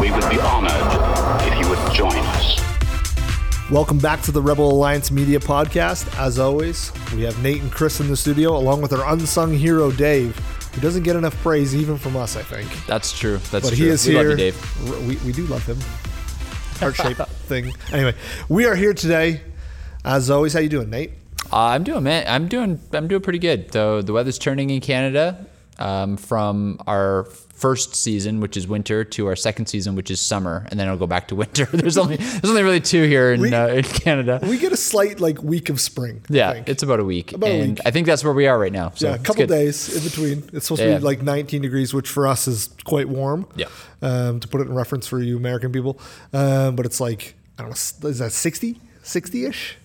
We would be honored if you would join us. Welcome back to the Rebel Alliance Media Podcast. As always, we have Nate and Chris in the studio, along with our unsung hero, Dave, who doesn't get enough praise even from us, I think. That's true. That's But true. he is we here. love you, Dave. We, we do love him. Heart shaped thing. Anyway, we are here today. As always, how you doing, Nate? Uh, I'm doing man. I'm doing. I'm doing pretty good. So the weather's turning in Canada um, from our first season, which is winter, to our second season, which is summer, and then it'll go back to winter. there's only there's only really two here in, We- uh, in Canada. We get a slight like week of spring. I yeah, it's about a week, About a week. I think that's where we are right now. So yeah, a couple days in between. It's supposed Yeah. to be like 19 degrees, which for us is quite warm. Yeah. Um, to put it in reference for you American people, um, but it's like I don't know, is that 60, 60 ish?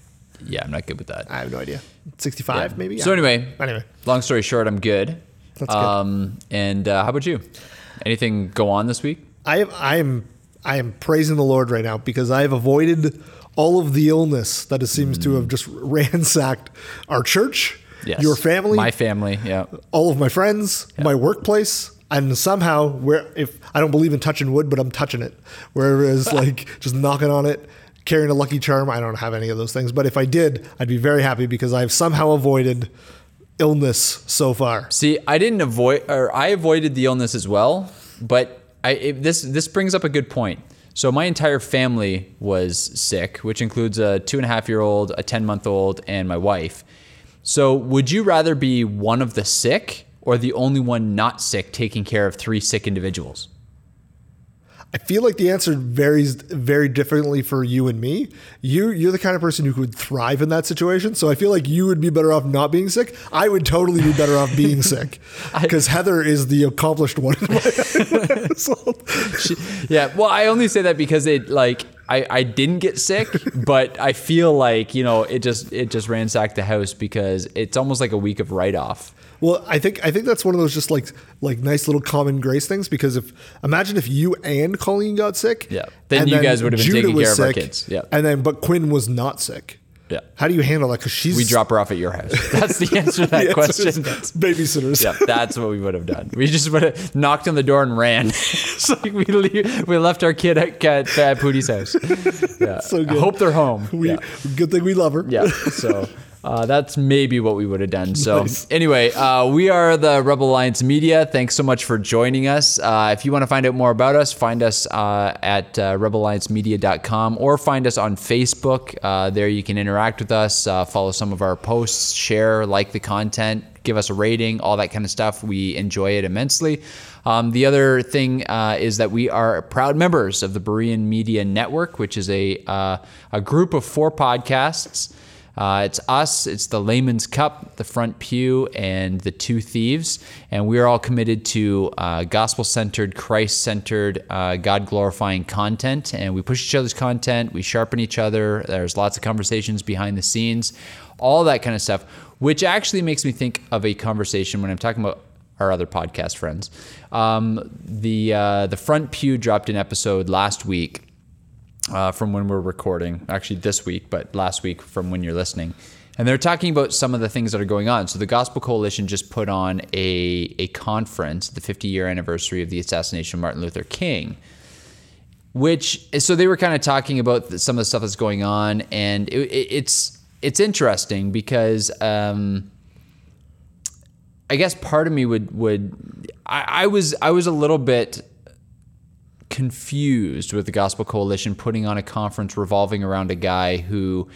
Yeah, I'm not good with that. I have no idea. 65 Yeah. maybe. So I don't know. anyway, Anyway. long story short, I'm good. That's good. Um, and uh, how about you? Anything go on this week? I am I am I am praising the Lord right now because I have avoided all of the illness that it seems to have just ransacked our church, Yes. your family, my family. Yeah. all of my friends, my workplace, and somehow where if I don't believe in touching wood, but I'm touching it. Whereas like just knocking on it, carrying a lucky charm, I don't have any of those things. But if I did, I'd be very happy because I've somehow avoided illness so far. See, I didn't avoid, or I avoided the illness as well. But I it, this this brings up a good point. So my entire family was sick, which includes a two and a half year old, a ten month old, and my wife. So would you rather be one of the sick or the only one not sick taking care of three sick individuals? I feel like the answer varies very differently for you and me. You you're the kind of person who could thrive in that situation. So I feel like you would be better off not being sick. I would totally be better off being sick because Heather is the accomplished one household. Yeah, well, I only say that because it like I, I didn't get sick, but I feel like you know it just it just ransacked the house because it's almost like a week of write off. Well, I think I think that's one of those just like like nice little common grace things because if imagine if you and Colleen got sick, Yeah. Then you guys would have been Judah taking care of our kids. Yeah. and then but Quinn was not sick. Yeah. How do you handle that? Because she's We drop her off at your house. That's the answer to that question. babysitters. yeah, that's what we would have done. We just would have knocked on the door and ran. it's like we leave, we left our kid at, at, at Pootie's house. Yeah. So good. I hope they're home. We yeah. good thing we love her. Yeah. So uh, that's maybe what we would have done. So Nice. anyway, uh, we are the Rebel Alliance Media. Thanks so much for joining us. Uh, if you want to find out more about us, find us uh, at uh, rebelalliancemedia.com or find us on Facebook. Uh, there you can interact with us, uh, follow some of our posts, share, like the content, give us a rating, all that kind of stuff. We enjoy it immensely. Um, the other thing uh, is that we are proud members of the Berean Media Network, which is a uh, a group of four podcasts. Uh, it's us, it's the Layman's Cup, the Front Pew, and the Two Thieves. And we are all committed to uh, gospel centered, Christ centered, uh, God glorifying content. And we push each other's content, we sharpen each other. There's lots of conversations behind the scenes, all that kind of stuff, which actually makes me think of a conversation when I'm talking about our other podcast friends. Um, the, uh, the Front Pew dropped an episode last week uh, from when we're recording, actually this week, but last week from when you're listening. And they're talking about some of the things that are going on. So the Gospel Coalition just put on a, a conference, the 50 year anniversary of the assassination of Martin Luther King, which, so they were kind of talking about some of the stuff that's going on. And it, it, it's, it's interesting because, um, I guess part of me would, would, I, I was, I was a little bit confused with the Gospel Coalition putting on a conference revolving around a guy who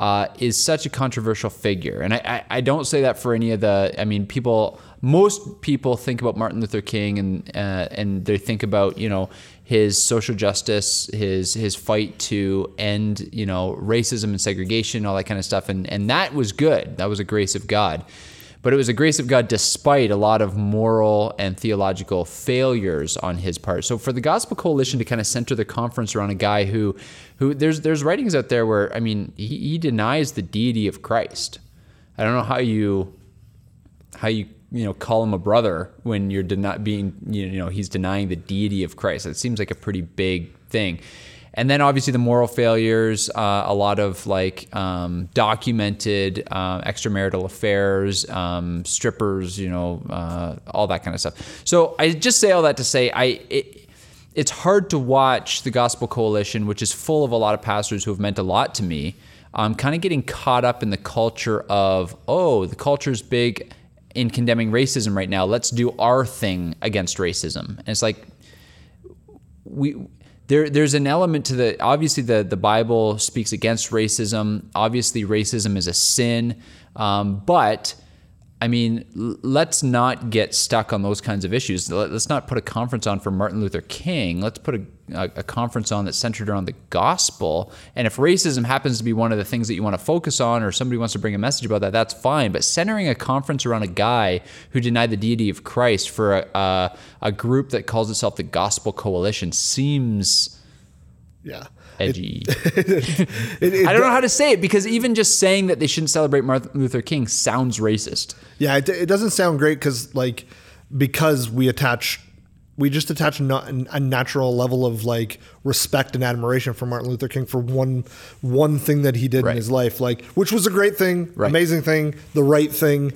uh, is such a controversial figure. And I, I, I don't say that for any of the. I mean, people. Most people think about Martin Luther King and uh, and they think about you know his social justice, his his fight to end you know racism and segregation, all that kind of stuff, and and that was good. That was a grace of God but it was a grace of God despite a lot of moral and theological failures on his part. So for the Gospel Coalition to kind of center the conference around a guy who, who there's there's writings out there where I mean he, he denies the deity of Christ. I don't know how you how you you know call him a brother when you're not being you know he's denying the deity of Christ. It seems like a pretty big thing and then obviously the moral failures, uh, a lot of like um, documented uh, extramarital affairs, um, strippers, you know, uh, all that kind of stuff. So I just say all that to say I. It, it's hard to watch the Gospel Coalition, which is full of a lot of pastors who have meant a lot to me, um, kind of getting caught up in the culture of, oh, the culture's big in condemning racism right now. Let's do our thing against racism. And it's like, we there there's an element to the obviously the the Bible speaks against racism. Obviously, racism is a sin, um, but I mean, let's not get stuck on those kinds of issues. Let's not put a conference on for Martin Luther King. Let's put a, a, conference on that's centered around the gospel. And if racism happens to be one of the things that you want to focus on, or somebody wants to bring a message about that, that's fine. But centering a conference around a guy who denied the deity of Christ for a, a, a group that calls itself the Gospel Coalition seems. Yeah edgy. It, it, it, I don't know how to say it because even just saying that they shouldn't celebrate Martin Luther King sounds racist. Yeah, it, doesn't sound great because like because we attach we just attach a natural level of like respect and admiration for Martin Luther King for one one thing that he did right. in his life, like which was a great thing, right. amazing thing, the right thing.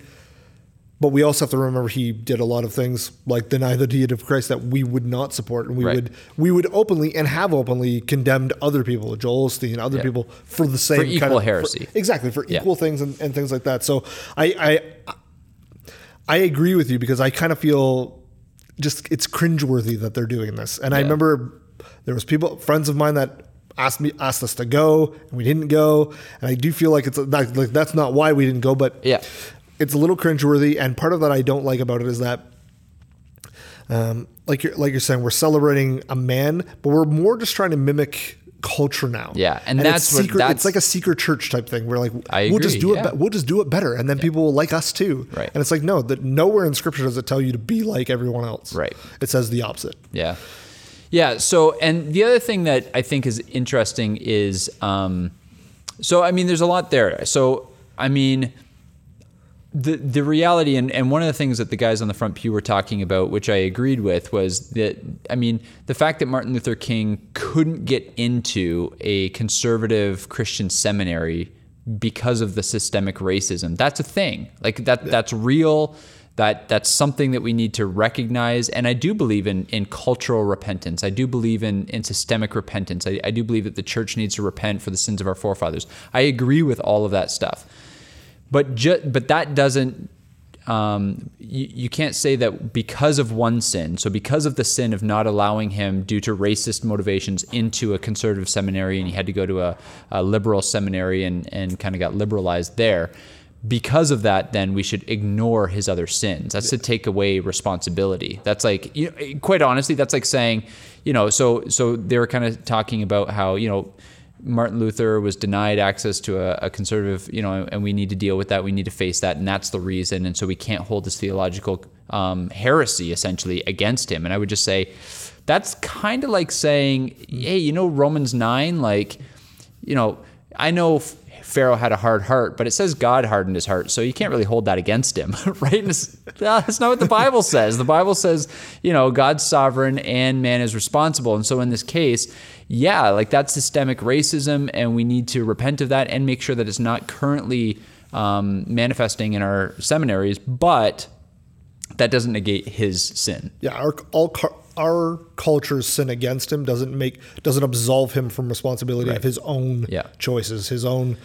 But we also have to remember he did a lot of things like deny the deity of Christ that we would not support, and we right. would we would openly and have openly condemned other people, Joel Osteen, other yeah. people for the same for equal kind of, heresy, for, exactly for yeah. equal things and, and things like that. So I, I I agree with you because I kind of feel just it's cringeworthy that they're doing this, and yeah. I remember there was people friends of mine that asked me asked us to go and we didn't go and i do feel like it's like that's not why we didn't go but yeah it's a little cringeworthy, and part of that I don't like about it is that, um, like you're like you're saying, we're celebrating a man, but we're more just trying to mimic culture now. Yeah, and, and that's it's secret. That's, it's like a secret church type thing. We're like, I we'll agree, just do yeah. it. Be- we'll just do it better, and then yeah. people will like us too. Right. And it's like, no, that nowhere in Scripture does it tell you to be like everyone else. Right. It says the opposite. Yeah. Yeah. So, and the other thing that I think is interesting is, um, so I mean, there's a lot there. So, I mean the the reality and, and one of the things that the guys on the front pew were talking about, which I agreed with, was that I mean the fact that Martin Luther King couldn't get into a conservative Christian seminary because of the systemic racism. That's a thing. Like that that's real. That that's something that we need to recognize. And I do believe in in cultural repentance. I do believe in in systemic repentance. I, I do believe that the church needs to repent for the sins of our forefathers. I agree with all of that stuff. But ju- but that doesn't um, you, you, can't say that because of one sin, so because of the sin of not allowing him due to racist motivations into a conservative seminary and he had to go to a, a liberal seminary and, and kind of got liberalized there, because of that, then we should ignore his other sins. That's to take away responsibility. That's like, you know, quite honestly, that's like saying, you know, so so they were kind of talking about how you know Martin Luther was denied access to a, a, conservative, you know, and we need to deal with that. We need to face that, and that's the reason. And so we can't hold this theological um, heresy essentially against him. And I would just say that's kind of like saying, hey, you know, Romans nine, like, you know, I know Pharaoh had a hard heart, but it says God hardened his heart, so you can't really hold that against him, right? that's not what the Bible says. The Bible says, you know, God's sovereign and man is responsible. And so in this case, yeah, like that's systemic racism, and we need to repent of that and make sure that it's not currently um, manifesting in our seminaries, but that doesn't negate his sin. Yeah, our all our culture's sin against him doesn't make doesn't absolve him from responsibility right. of his own yeah. choices, his own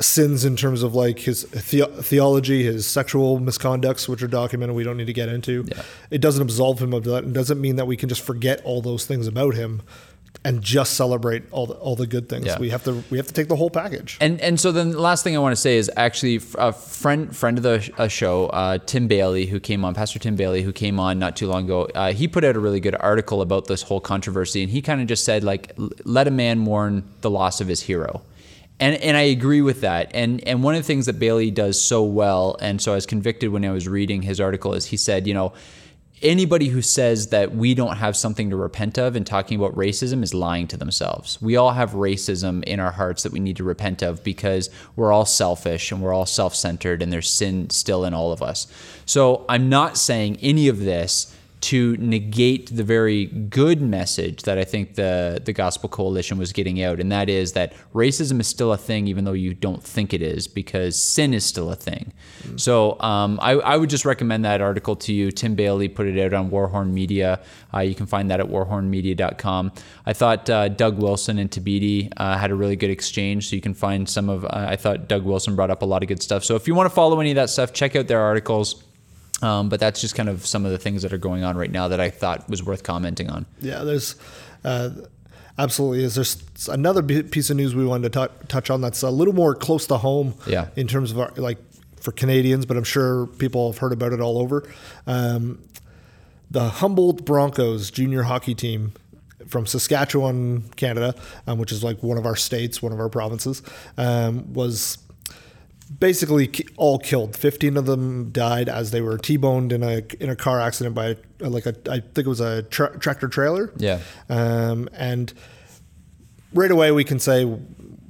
sins in terms of like his the- theology, his sexual misconducts, which are documented. We don't need to get into. Yeah. It doesn't absolve him of that. and doesn't mean that we can just forget all those things about him and just celebrate all the all the good things. Yeah. We have to we have to take the whole package. And and so then the last thing I want to say is actually a friend friend of the sh- uh, show, uh, Tim Bailey, who came on, Pastor Tim Bailey, who came on not too long ago. Uh, he put out a really good article about this whole controversy, and he kind of just said like, let a man mourn the loss of his hero. And, and I agree with that. And and one of the things that Bailey does so well, and so I was convicted when I was reading his article, is he said, you know, anybody who says that we don't have something to repent of and talking about racism is lying to themselves. We all have racism in our hearts that we need to repent of because we're all selfish and we're all self centered and there's sin still in all of us. So I'm not saying any of this to negate the very good message that I think the the Gospel Coalition was getting out, and that is that racism is still a thing, even though you don't think it is, because sin is still a thing. So um, I, I would just recommend that article to you. Tim Bailey put it out on Warhorn Media. Uh, you can find that at warhornmedia.com. I thought uh, Doug Wilson and Thabiti uh, had a really good exchange, so you can find some of. Uh, I thought Doug Wilson brought up a lot of good stuff. So if you want to follow any of that stuff, check out their articles. Um, but that's just kind of some of the things that are going on right now that I thought was worth commenting on. Yeah, there's uh, absolutely is. There's another piece of news we wanted to tou- touch on that's a little more close to home. Yeah. In terms of our, like for Canadians, but I'm sure people have heard about it all over. Um, the Humboldt Broncos junior hockey team from Saskatchewan, Canada, um, which is like one of our states, one of our provinces, um, was basically all killed. Fifteen of them died as they were t-boned in a in a car accident by a, like a I think it was a tra- tractor trailer. Yeah. Um, and right away we can say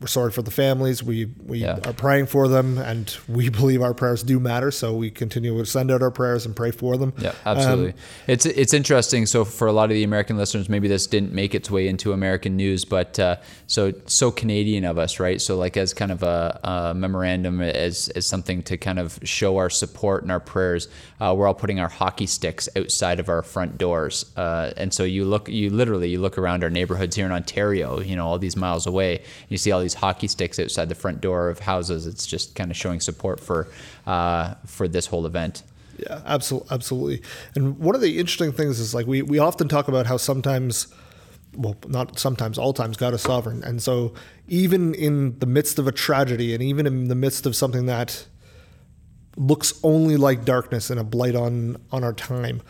we're sorry for the families. We we Yeah. are praying for them, and we believe our prayers do matter. So we continue to send out our prayers and pray for them. Yeah, Um, absolutely. it's it's interesting. So for a lot of the American listeners, maybe this didn't make its way into American news, but uh, so so Canadian of us, right? So like as kind of a, a memorandum, as as something to kind of show our support and our prayers, uh, we're all putting our hockey sticks outside of our front doors, uh, and so you look, you literally you look around our neighborhoods here in Ontario, you know, all these miles away, and you see all these hockey sticks outside the front door of houses. It's just kind of showing support for uh, for this whole event. Yeah, absolutely, absolutely. And one of the interesting things is like we we often talk about how sometimes, well, not sometimes, all times, God is sovereign, and so even in the midst of a tragedy, and even in the midst of something that looks only like darkness and a blight on on our time,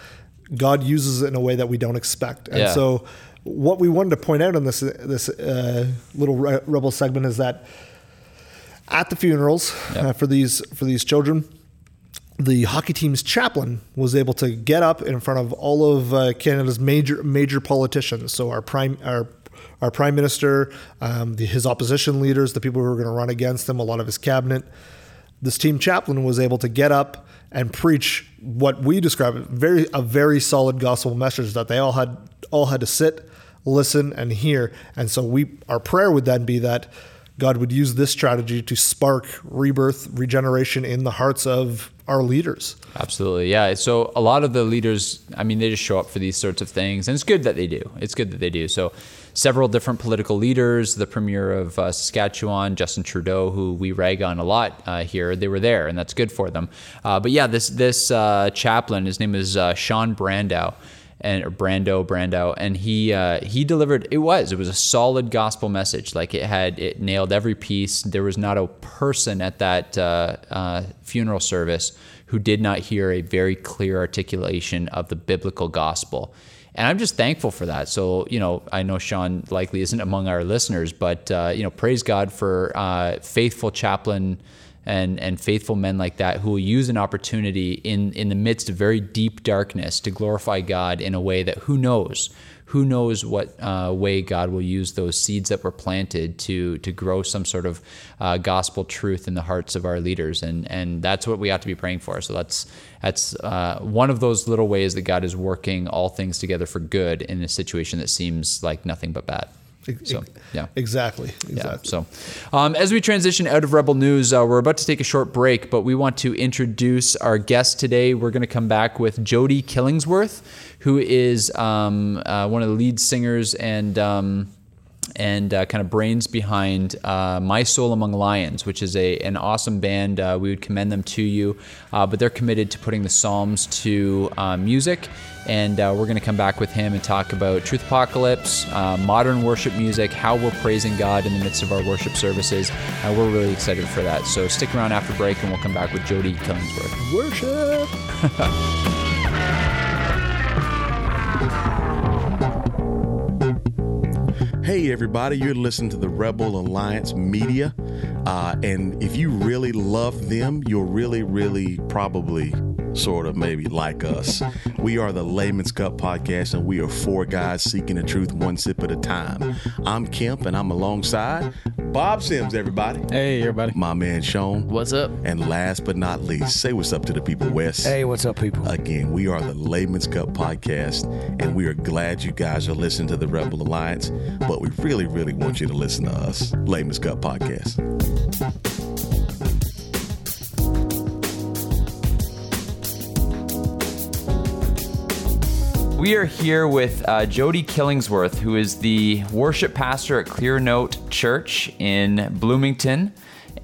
God uses it in a way that we don't expect. And Yeah. so, what we wanted to point out in this this uh, little re- rebel segment is that at the funerals Yeah. uh, for these for these children, the hockey team's chaplain was able to get up in front of all of uh, Canada's major major politicians. So our prime our our prime minister, um, the, his opposition leaders, the people who were going to run against him, a lot of his cabinet. This team chaplain was able to get up and preach what we describe as very a very solid gospel message that they all had all had to sit, listen, and hear. And so we our prayer would then be that God would use this strategy to spark rebirth, regeneration in the hearts of our leaders. Absolutely, yeah. So a lot of the leaders, I mean, they just show up for these sorts of things, and it's good that they do. It's good that they do. So several different political leaders, the premier of uh, Saskatchewan, Justin Trudeau, who we rag on a lot uh, here, they were there, and that's good for them. Uh, but yeah, this this uh, chaplain, his name is uh, Sean Brandow. And or Brando, Brando, and he uh, he delivered. It was it was a solid gospel message. Like it had it nailed every piece. There was not a person at that uh, uh, funeral service who did not hear a very clear articulation of the biblical gospel. And I'm just thankful for that. So, you know, I know Sean likely isn't among our listeners, but, uh, you know, praise God for uh, faithful chaplain and, and faithful men like that who will use an opportunity in, in the midst of very deep darkness to glorify God in a way that who knows? Who knows what uh, way God will use those seeds that were planted to to grow some sort of uh, gospel truth in the hearts of our leaders, and and that's what we ought to be praying for. So that's that's uh, one of those little ways that God is working all things together for good in a situation that seems like nothing but bad. So yeah. Exactly. Exactly. Yeah. So, um, as we transition out of Rebel News, uh, we're about to take a short break, but we want to introduce our guest today. We're going to come back with Jody Killingsworth, who is um, uh, one of the lead singers and. Um, and uh, kind of brains behind uh, My Soul Among Lions, which is a an awesome band. Uh, we would commend them to you, uh, but they're committed to putting the Psalms to uh, music. And uh, we're going to come back with him and talk about Truth Apocalypse, modern worship music, how we're praising God in the midst of our worship services. And we're really excited for that. So stick around after break, and we'll come back with Jody Killingsworth. Worship. Hey, everybody, you're listening to the Rebel Alliance Media. Uh, and if you really love them, you'll really, really probably sort of maybe like us. We are the Layman's Cup podcast, and we are four guys seeking the truth one sip at a time. I'm Kemp, and I'm alongside Bob Sims, everybody. Hey, everybody. My man Sean. What's up? And last but not least, say what's up to the people, Wes. Hey, what's up, people? Again, we are the Layman's Cup podcast, and we are glad you guys are listening to the Rebel Alliance, but we really, really want you to listen to us, Layman's Cup podcast. We are here with uh, Jody Killingsworth, who is the worship pastor at Clear Note Church in Bloomington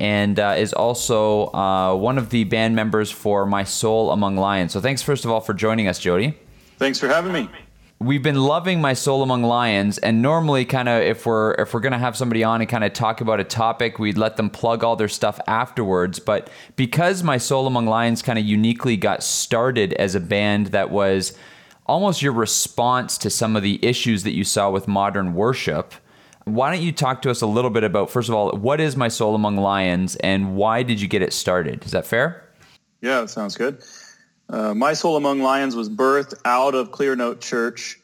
and uh, is also uh, one of the band members for My Soul Among Lions. So thanks, first of all, for joining us, Jody. Thanks for having me. We've been loving My Soul Among Lions, and normally, kind of, if we're if we're gonna have somebody on and kind of talk about a topic, we'd let them plug all their stuff afterwards. But because My Soul Among Lions kind of uniquely got started as a band that was almost your response to some of the issues that you saw with modern worship. Why don't you talk to us a little bit about, first of all, what is My Soul Among Lions and why did you get it started? Is that fair? Yeah, that sounds good. Uh, My Soul Among Lions was birthed out of Clear Note Church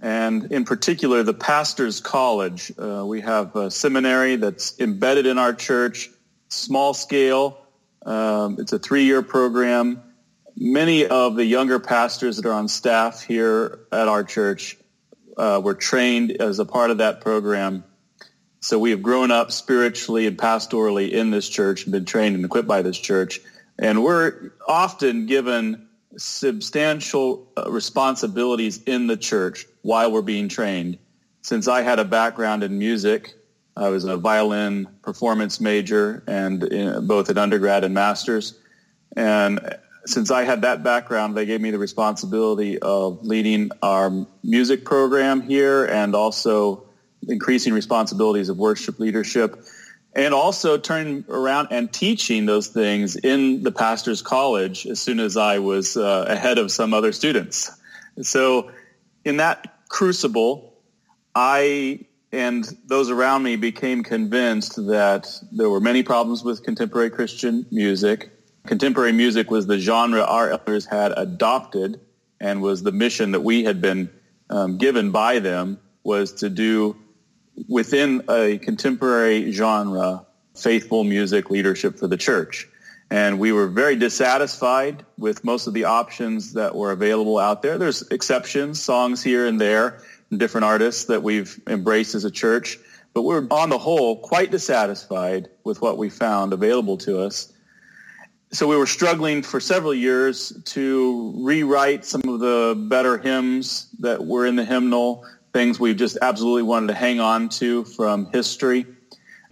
and in particular the Pastor's College. Uh, we have a seminary that's embedded in our church, small scale. Um, it's a three-year program many of the younger pastors that are on staff here at our church uh, were trained as a part of that program. So we have grown up spiritually and pastorally in this church and been trained and equipped by this church. And we're often given substantial uh, responsibilities in the church while we're being trained. Since I had a background in music, I was a violin performance major and in, uh, both at undergrad and master's. And since I had that background, they gave me the responsibility of leading our music program here and also increasing responsibilities of worship leadership and also turning around and teaching those things in the pastor's college as soon as I was uh, ahead of some other students. So in that crucible, I and those around me became convinced that there were many problems with contemporary Christian music Contemporary music was the genre our elders had adopted and was the mission that we had been um, given by them was to do within a contemporary genre faithful music leadership for the church. And we were very dissatisfied with most of the options that were available out there. There's exceptions, songs here and there, and different artists that we've embraced as a church. But we're on the whole quite dissatisfied with what we found available to us so we were struggling for several years to rewrite some of the better hymns that were in the hymnal, things we just absolutely wanted to hang on to from history,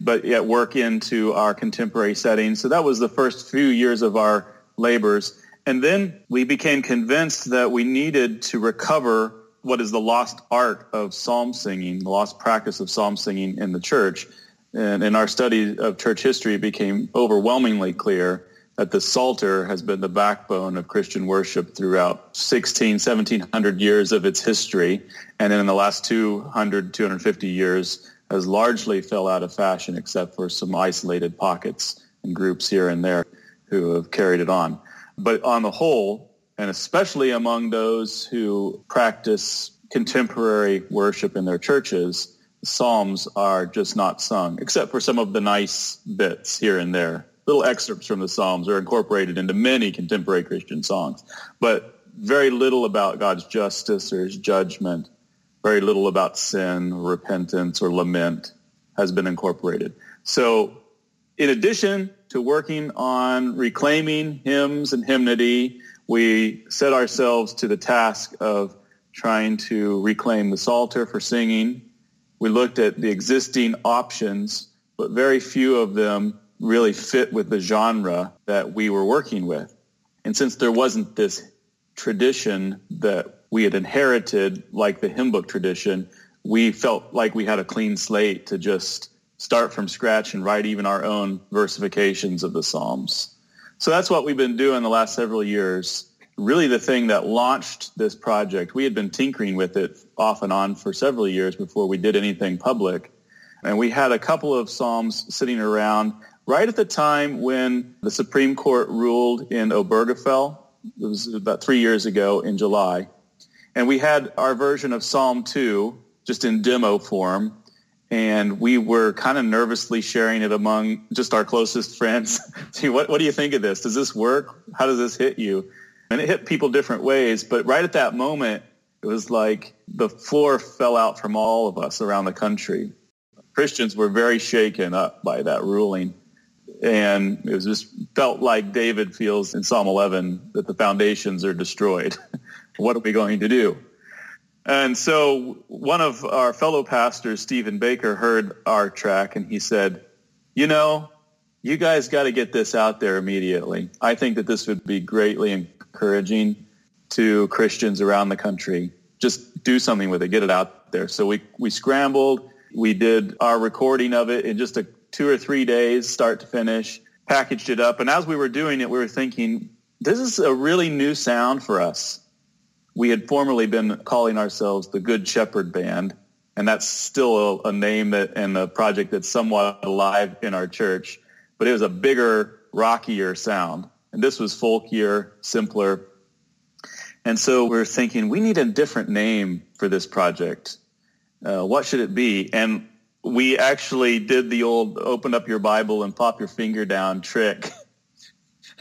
but yet work into our contemporary settings. So that was the first few years of our labors. And then we became convinced that we needed to recover what is the lost art of psalm singing, the lost practice of psalm singing in the church. And in our study of church history, it became overwhelmingly clear that the Psalter has been the backbone of Christian worship throughout 16, 1700 years of its history. And then in the last 200, 250 years has largely fell out of fashion except for some isolated pockets and groups here and there who have carried it on. But on the whole, and especially among those who practice contemporary worship in their churches, Psalms are just not sung, except for some of the nice bits here and there little excerpts from the Psalms are incorporated into many contemporary Christian songs, but very little about God's justice or his judgment, very little about sin, repentance, or lament has been incorporated. So in addition to working on reclaiming hymns and hymnody, we set ourselves to the task of trying to reclaim the Psalter for singing We looked at the existing options, but very few of them really fit with the genre that we were working with. And since there wasn't this tradition that we had inherited, like the hymn book tradition, we felt like we had a clean slate to just start from scratch and write even our own versifications of the Psalms. So that's what we've been doing the last several years. Really the thing that launched this project, we had been tinkering with it off and on for several years before we did anything public. And we had a couple of Psalms sitting around right at the time when the Supreme Court ruled in Obergefell. It was about three years ago in July. And we had our version of Psalm 2 just in demo form. And we were kind of nervously sharing it among just our closest friends. See, what, what do you think of this? Does this work? How does this hit you? And it hit people different ways. But right at that moment, it was like the floor fell out from all of us around the country. Christians were very shaken up by that ruling. And it just felt like David feels in Psalm 11 that the foundations are destroyed. what are we going to do? And so one of our fellow pastors, Stephen Baker, heard our track and he said, you know, you guys got to get this out there immediately. I think that this would be greatly encouraging to Christians around the country. Just do something with it, get it out there. So we, we scrambled. We did our recording of it in just a two or three days, start to finish, packaged it up. And as we were doing it, we were thinking, this is a really new sound for us. We had formerly been calling ourselves the Good Shepherd Band, and that's still a, a name that, and a project that's somewhat alive in our church, but it was a bigger, rockier sound. And this was folkier, simpler. And so we we're thinking, we need a different name for this project. Uh, what should it be? And we actually did the old open up your Bible and pop your finger down trick.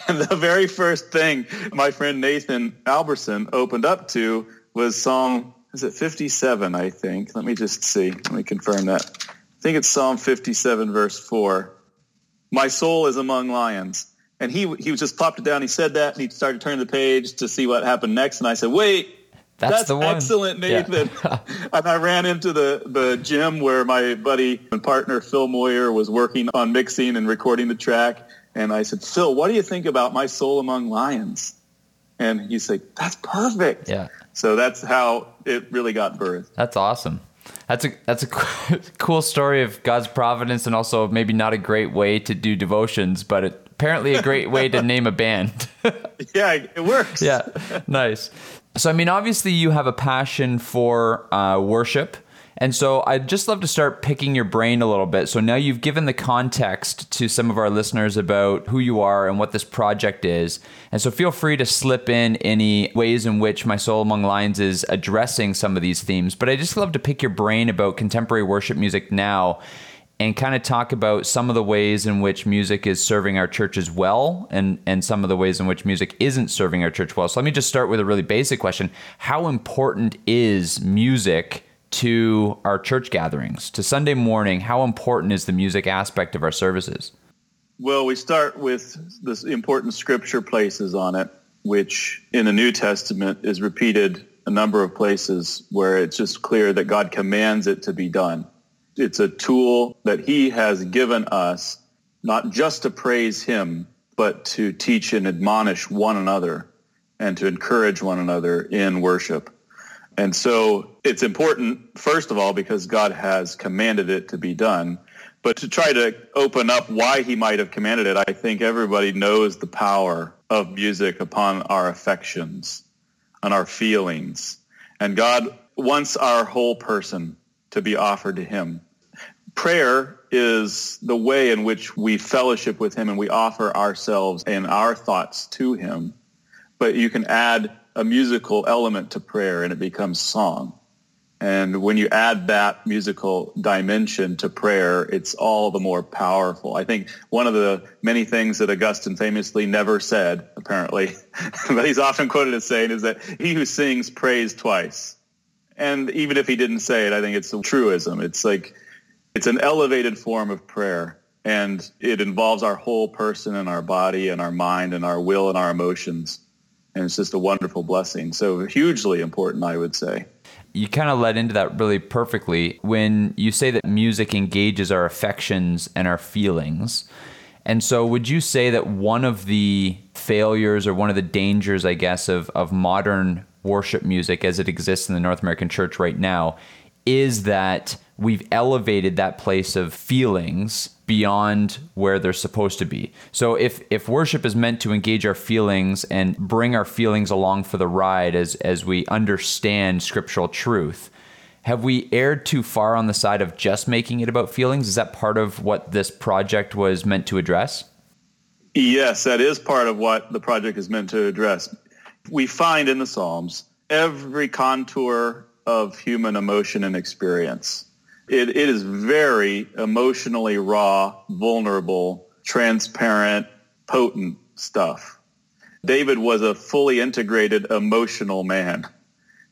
and the very first thing my friend Nathan Alberson opened up to was Psalm, is it 57, I think? Let me just see. Let me confirm that. I think it's Psalm 57, verse 4. My soul is among lions. And he, he just popped it down. He said that, and he started turning the page to see what happened next. And I said, wait, that's, That's the one. excellent, Nathan. Yeah. and I ran into the, the gym where my buddy and partner Phil Moyer was working on mixing and recording the track. And I said, Phil, what do you think about My Soul Among Lions? And he's like, that's perfect. Yeah. So that's how it really got birthed. That's awesome. That's a that's a cool story of God's providence, and also maybe not a great way to do devotions, but it, apparently a great way to name a band. yeah, it works. yeah, nice. So, I mean, obviously, you have a passion for uh, worship. And so I'd just love to start picking your brain a little bit. So now you've given the context to some of our listeners about who you are and what this project is. And so feel free to slip in any ways in which My Soul Among Lions is addressing some of these themes. But I just love to pick your brain about contemporary worship music now and kind of talk about some of the ways in which music is serving our churches well and, and some of the ways in which music isn't serving our church well. So let me just start with a really basic question. How important is music to our church gatherings, to Sunday morning? How important is the music aspect of our services? Well, we start with the important scripture places on it, which in the New Testament is repeated a number of places where it's just clear that God commands it to be done it's a tool that he has given us not just to praise him, but to teach and admonish one another and to encourage one another in worship. And so it's important, first of all, because God has commanded it to be done. But to try to open up why he might have commanded it, I think everybody knows the power of music upon our affections and our feelings. And God wants our whole person to be offered to him prayer is the way in which we fellowship with him and we offer ourselves and our thoughts to him. But you can add a musical element to prayer and it becomes song. And when you add that musical dimension to prayer, it's all the more powerful. I think one of the many things that Augustine famously never said, apparently, but he's often quoted as saying is that he who sings prays twice. And even if he didn't say it, I think it's a truism. It's like it's an elevated form of prayer and it involves our whole person and our body and our mind and our will and our emotions. And it's just a wonderful blessing. So hugely important, I would say. you kind of led into that really perfectly when you say that music engages our affections and our feelings. And so, would you say that one of the failures or one of the dangers, I guess, of, of modern worship music as it exists in the North American church right now is that we've elevated that place of feelings beyond where they're supposed to be. So if if worship is meant to engage our feelings and bring our feelings along for the ride as as we understand scriptural truth, have we erred too far on the side of just making it about feelings? Is that part of what this project was meant to address? Yes, that is part of what the project is meant to address. We find in the Psalms every contour of human emotion and experience. It, it is very emotionally raw, vulnerable, transparent, potent stuff. David was a fully integrated emotional man.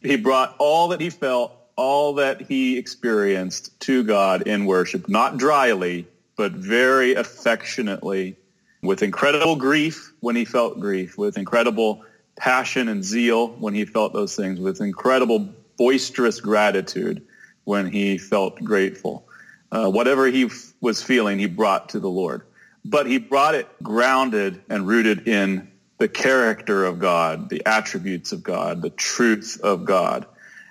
He brought all that he felt, all that he experienced to God in worship, not dryly, but very affectionately, with incredible grief when he felt grief, with incredible passion and zeal when he felt those things, with incredible boisterous gratitude when he felt grateful. Uh, whatever he f- was feeling, he brought to the Lord. But he brought it grounded and rooted in the character of God, the attributes of God, the truth of God.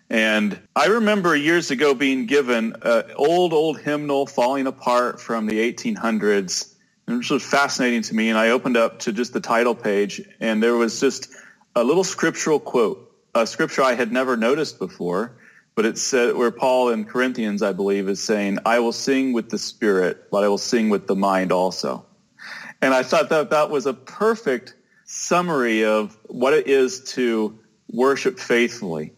And I remember years ago being given an old, old hymnal falling apart from the 1800s. And this was fascinating to me. And I opened up to just the title page and there was just a little scriptural quote a scripture I had never noticed before, but it said where Paul in Corinthians, I believe, is saying, I will sing with the spirit, but I will sing with the mind also. And I thought that that was a perfect summary of what it is to worship faithfully.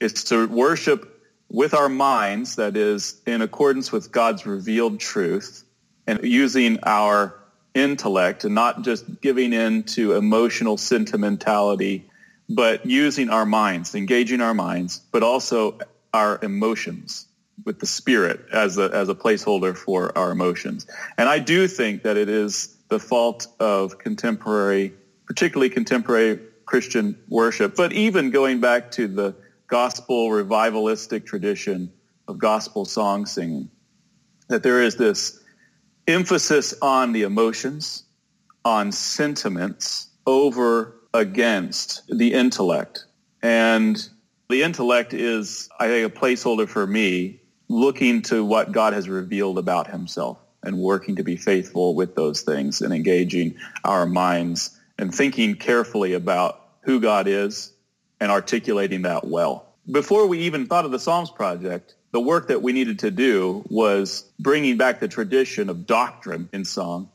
It's to worship with our minds, that is, in accordance with God's revealed truth, and using our intellect and not just giving in to emotional sentimentality but using our minds, engaging our minds, but also our emotions with the spirit as a, as a placeholder for our emotions. And I do think that it is the fault of contemporary, particularly contemporary Christian worship, but even going back to the gospel revivalistic tradition of gospel song singing, that there is this emphasis on the emotions, on sentiments over against the intellect. And the intellect is, I think, a placeholder for me looking to what God has revealed about himself and working to be faithful with those things and engaging our minds and thinking carefully about who God is and articulating that well. Before we even thought of the Psalms Project, the work that we needed to do was bringing back the tradition of doctrine in song,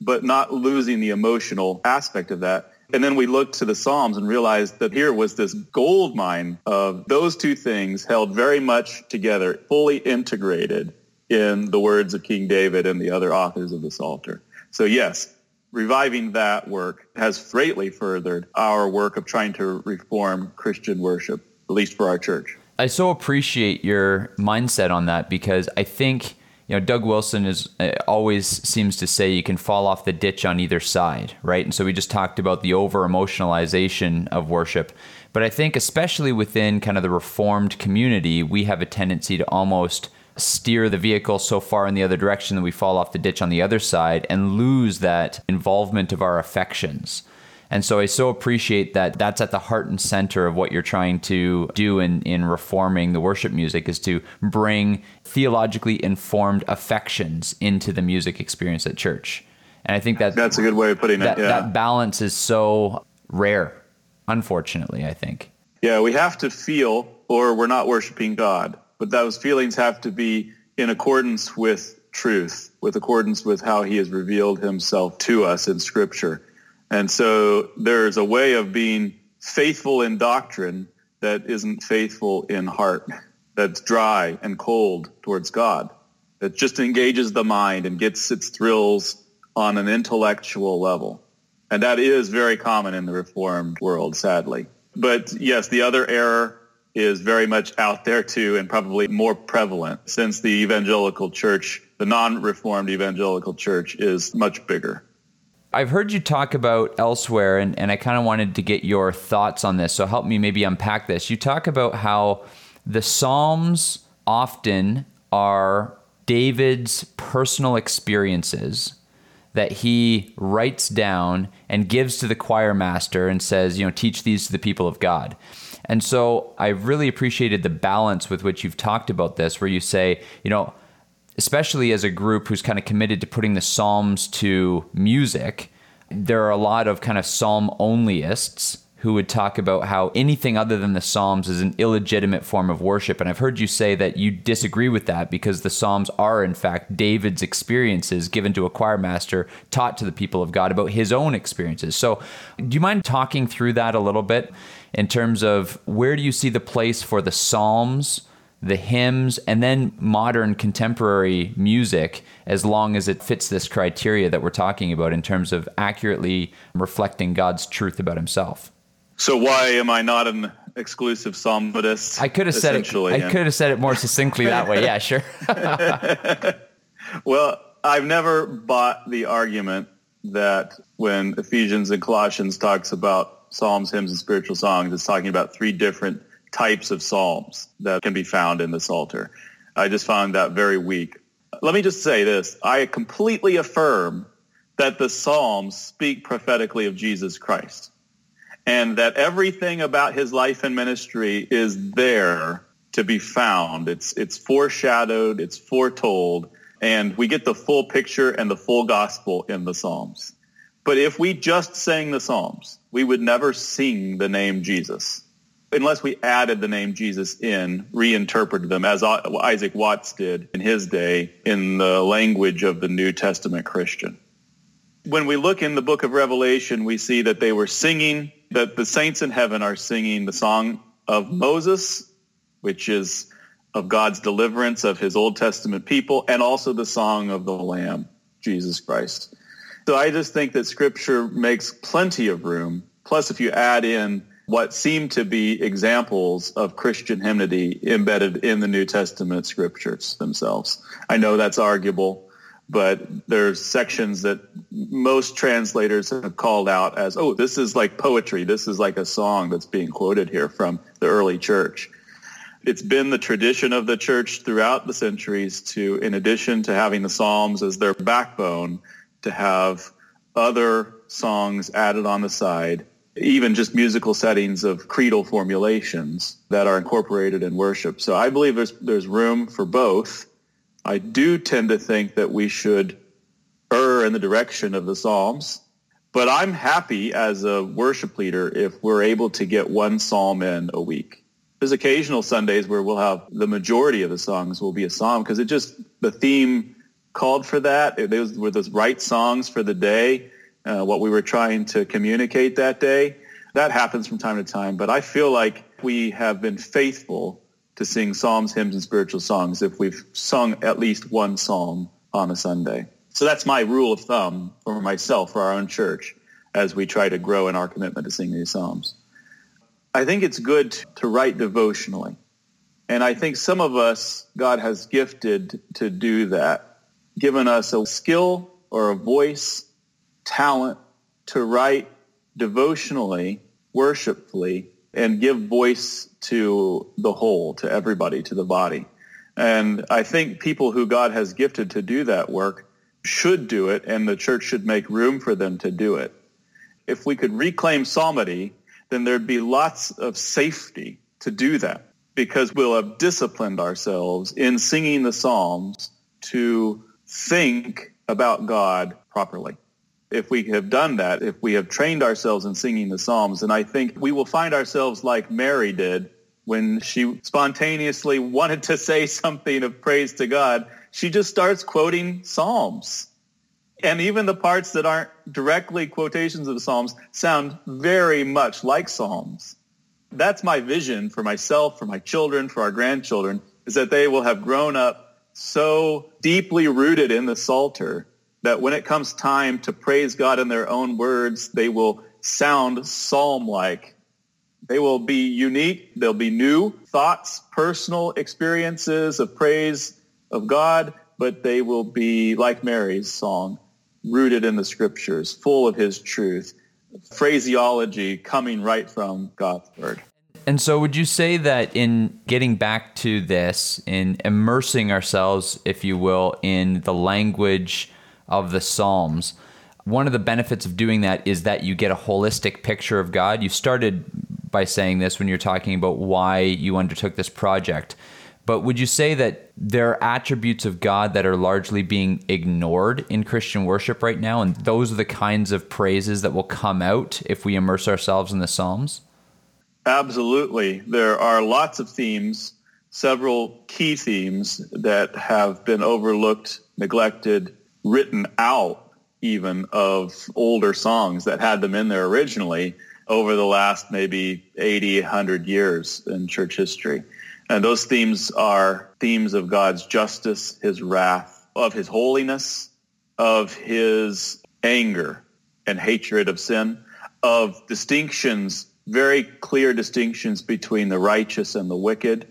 but not losing the emotional aspect of that and then we looked to the Psalms and realized that here was this gold mine of those two things held very much together, fully integrated in the words of King David and the other authors of the Psalter. So yes, reviving that work has greatly furthered our work of trying to reform Christian worship, at least for our church. I so appreciate your mindset on that because I think you know, Doug Wilson is uh, always seems to say you can fall off the ditch on either side, right? And so we just talked about the over emotionalization of worship. But I think, especially within kind of the reformed community, we have a tendency to almost steer the vehicle so far in the other direction that we fall off the ditch on the other side and lose that involvement of our affections. And so I so appreciate that that's at the heart and center of what you're trying to do in, in reforming the worship music is to bring theologically informed affections into the music experience at church. And I think that that's a good way of putting that, it. Yeah. That balance is so rare, unfortunately, I think. Yeah, we have to feel or we're not worshiping God. But those feelings have to be in accordance with truth, with accordance with how he has revealed himself to us in scripture. And so there's a way of being faithful in doctrine that isn't faithful in heart, that's dry and cold towards God, that just engages the mind and gets its thrills on an intellectual level. And that is very common in the Reformed world, sadly. But yes, the other error is very much out there too and probably more prevalent since the evangelical church, the non-reformed evangelical church is much bigger. I've heard you talk about elsewhere, and, and I kind of wanted to get your thoughts on this. So help me maybe unpack this. You talk about how the Psalms often are David's personal experiences that he writes down and gives to the choir master and says, you know, teach these to the people of God. And so I really appreciated the balance with which you've talked about this, where you say, you know, especially as a group who's kind of committed to putting the Psalms to music, there are a lot of kind of Psalm onlyists who would talk about how anything other than the Psalms is an illegitimate form of worship. And I've heard you say that you disagree with that because the Psalms are, in fact, David's experiences given to a choir master, taught to the people of God about his own experiences. So, do you mind talking through that a little bit in terms of where do you see the place for the Psalms? The hymns, and then modern contemporary music, as long as it fits this criteria that we're talking about in terms of accurately reflecting God's truth about Himself. So why am I not an exclusive psalmodist? I could have said it. I could have said it more succinctly that way. Yeah, sure. well, I've never bought the argument that when Ephesians and Colossians talks about psalms, hymns, and spiritual songs, it's talking about three different types of psalms that can be found in the Psalter. I just found that very weak. Let me just say this. I completely affirm that the Psalms speak prophetically of Jesus Christ and that everything about his life and ministry is there to be found. It's, it's foreshadowed, it's foretold, and we get the full picture and the full gospel in the Psalms. But if we just sang the Psalms, we would never sing the name Jesus unless we added the name Jesus in, reinterpreted them as Isaac Watts did in his day in the language of the New Testament Christian. When we look in the book of Revelation, we see that they were singing, that the saints in heaven are singing the song of Moses, which is of God's deliverance of his Old Testament people, and also the song of the Lamb, Jesus Christ. So I just think that Scripture makes plenty of room. Plus, if you add in what seem to be examples of Christian hymnody embedded in the New Testament scriptures themselves. I know that's arguable, but there's sections that most translators have called out as, oh, this is like poetry. This is like a song that's being quoted here from the early church. It's been the tradition of the church throughout the centuries to, in addition to having the Psalms as their backbone, to have other songs added on the side even just musical settings of creedal formulations that are incorporated in worship. So I believe there's, there's room for both. I do tend to think that we should err in the direction of the Psalms, but I'm happy as a worship leader if we're able to get one psalm in a week. There's occasional Sundays where we'll have the majority of the songs will be a psalm because it just, the theme called for that. Those were those right songs for the day uh, what we were trying to communicate that day. That happens from time to time, but I feel like we have been faithful to sing psalms, hymns, and spiritual songs if we've sung at least one psalm on a Sunday. So that's my rule of thumb for myself, for our own church, as we try to grow in our commitment to sing these psalms. I think it's good to write devotionally. And I think some of us, God has gifted to do that, given us a skill or a voice talent to write devotionally, worshipfully, and give voice to the whole, to everybody, to the body. And I think people who God has gifted to do that work should do it, and the church should make room for them to do it. If we could reclaim psalmody, then there'd be lots of safety to do that because we'll have disciplined ourselves in singing the psalms to think about God properly if we have done that, if we have trained ourselves in singing the Psalms, and I think we will find ourselves like Mary did when she spontaneously wanted to say something of praise to God. She just starts quoting Psalms. And even the parts that aren't directly quotations of the Psalms sound very much like Psalms. That's my vision for myself, for my children, for our grandchildren, is that they will have grown up so deeply rooted in the Psalter that when it comes time to praise God in their own words, they will sound psalm-like. They will be unique. They'll be new thoughts, personal experiences of praise of God, but they will be like Mary's song, rooted in the scriptures, full of his truth, phraseology coming right from God's word. And so, would you say that in getting back to this, in immersing ourselves, if you will, in the language of the Psalms, one of the benefits of doing that is that you get a holistic picture of God? You started by saying this when you're talking about why you undertook this project. But would you say that there are attributes of God that are largely being ignored in Christian worship right now? And those are the kinds of praises that will come out if we immerse ourselves in the Psalms? Absolutely. There are lots of themes, several key themes that have been overlooked, neglected, written out even of older songs that had them in there originally over the last maybe 80, 100 years in church history. And those themes are themes of God's justice, his wrath, of his holiness, of his anger and hatred of sin, of distinctions very clear distinctions between the righteous and the wicked,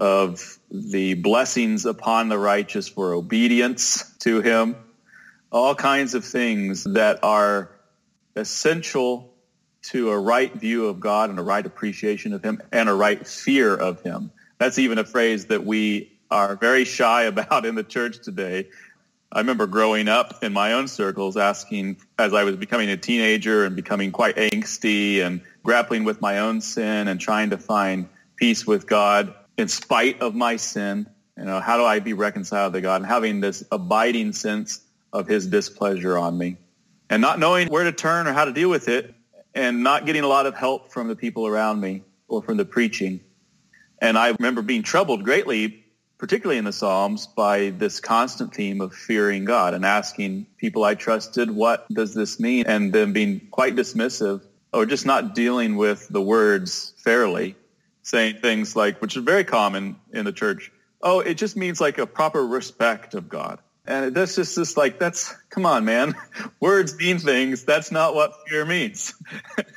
of the blessings upon the righteous for obedience to him, all kinds of things that are essential to a right view of God and a right appreciation of him and a right fear of him. That's even a phrase that we are very shy about in the church today I remember growing up in my own circles asking as I was becoming a teenager and becoming quite angsty and grappling with my own sin and trying to find peace with God in spite of my sin. You know, how do I be reconciled to God and having this abiding sense of his displeasure on me and not knowing where to turn or how to deal with it and not getting a lot of help from the people around me or from the preaching. And I remember being troubled greatly particularly in the Psalms, by this constant theme of fearing God and asking people I trusted, what does this mean? And then being quite dismissive or just not dealing with the words fairly, saying things like, which is very common in the church, oh, it just means like a proper respect of God. And that's just this like, that's, come on, man. Words mean things. That's not what fear means.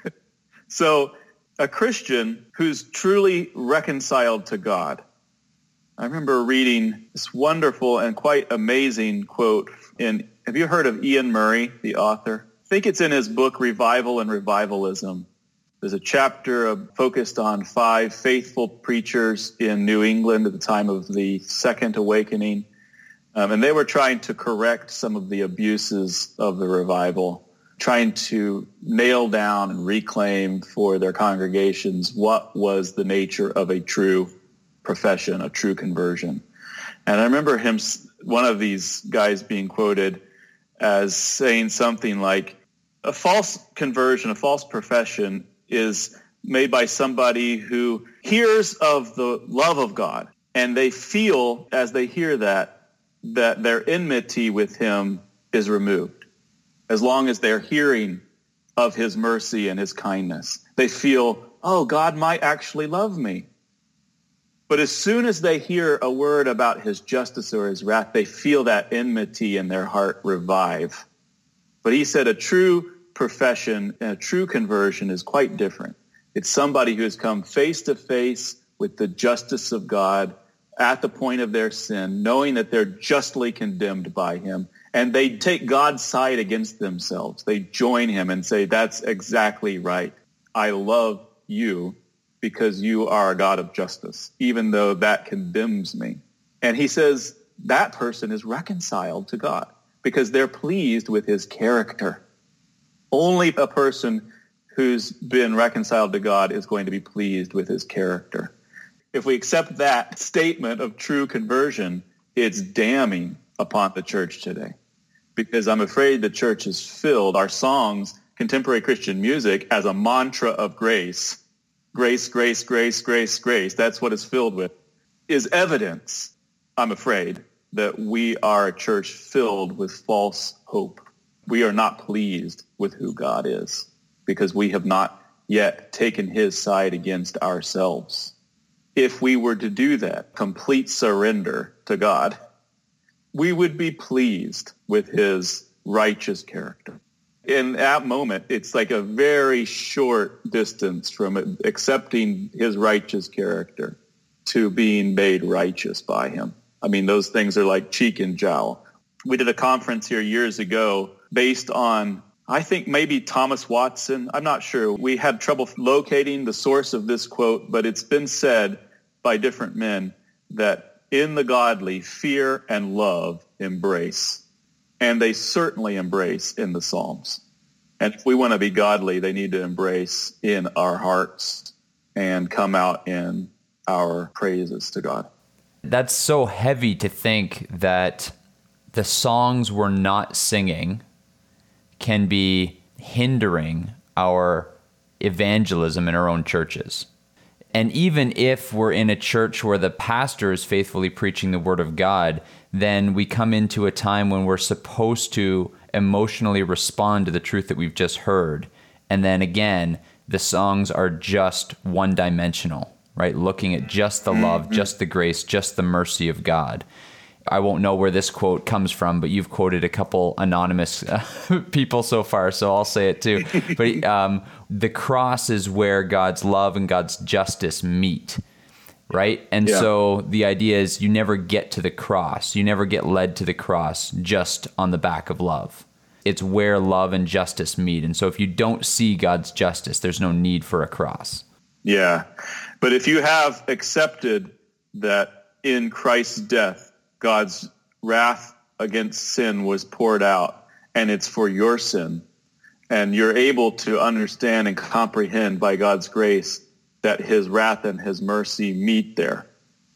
so a Christian who's truly reconciled to God, I remember reading this wonderful and quite amazing quote in, have you heard of Iain Murray, the author? I think it's in his book, Revival and Revivalism. There's a chapter focused on five faithful preachers in New England at the time of the Second Awakening. Um, and they were trying to correct some of the abuses of the revival, trying to nail down and reclaim for their congregations what was the nature of a true profession, a true conversion. And I remember him, one of these guys being quoted as saying something like, a false conversion, a false profession is made by somebody who hears of the love of God and they feel as they hear that, that their enmity with him is removed. As long as they're hearing of his mercy and his kindness, they feel, oh, God might actually love me. But as soon as they hear a word about his justice or his wrath, they feel that enmity in their heart revive. But he said a true profession and a true conversion is quite different. It's somebody who has come face to face with the justice of God at the point of their sin, knowing that they're justly condemned by him. And they take God's side against themselves. They join him and say, that's exactly right. I love you because you are a God of justice, even though that condemns me. And he says that person is reconciled to God because they're pleased with his character. Only a person who's been reconciled to God is going to be pleased with his character. If we accept that statement of true conversion, it's damning upon the church today. Because I'm afraid the church is filled, our songs, contemporary Christian music, as a mantra of grace. Grace, grace, grace, grace, grace, that's what it's filled with, is evidence, I'm afraid, that we are a church filled with false hope. We are not pleased with who God is because we have not yet taken his side against ourselves. If we were to do that, complete surrender to God, we would be pleased with his righteous character in that moment, it's like a very short distance from accepting his righteous character to being made righteous by him. I mean, those things are like cheek and jowl. We did a conference here years ago based on I think maybe Thomas Watson. I'm not sure. We had trouble locating the source of this quote, but it's been said by different men that in the godly, fear and love embrace. And they certainly embrace in the Psalms. And if we want to be godly, they need to embrace in our hearts and come out in our praises to God. That's so heavy to think that the songs we're not singing can be hindering our evangelism in our own churches. And even if we're in a church where the pastor is faithfully preaching the word of God, then we come into a time when we're supposed to emotionally respond to the truth that we've just heard. And then again, the songs are just one dimensional, right? Looking at just the love, mm-hmm. just the grace, just the mercy of God. I won't know where this quote comes from, but you've quoted a couple anonymous uh, people so far, so I'll say it too. but um, the cross is where God's love and God's justice meet, right? And Yeah. so the idea is you never get to the cross, you never get led to the cross just on the back of love. It's where love and justice meet. And so if you don't see God's justice, there's no need for a cross. Yeah. But if you have accepted that in Christ's death, God's wrath against sin was poured out and it's for your sin, and you're able to understand and comprehend by God's grace that his wrath and his mercy meet there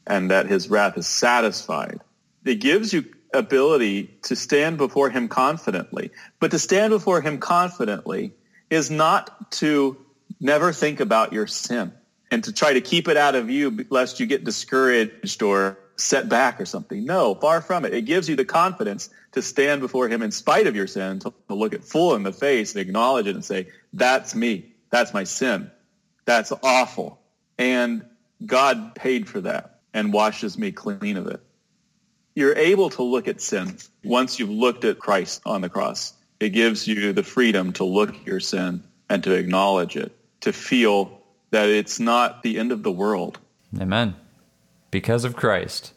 and that his wrath is satisfied, it gives you ability to stand before him confidently. But to stand before him confidently is not to never think about your sin and to try to keep it out of you lest you get discouraged or set back or something. No, far from it. It gives you the confidence to stand before him in spite of your sin, to look it full in the face and acknowledge it and say, that's me. That's my sin. That's awful. And God paid for that and washes me clean of it. You're able to look at sin once you've looked at Christ on the cross. It gives you the freedom to look at your sin and to acknowledge it, to feel that it's not the end of the world. Amen. Because of Christ.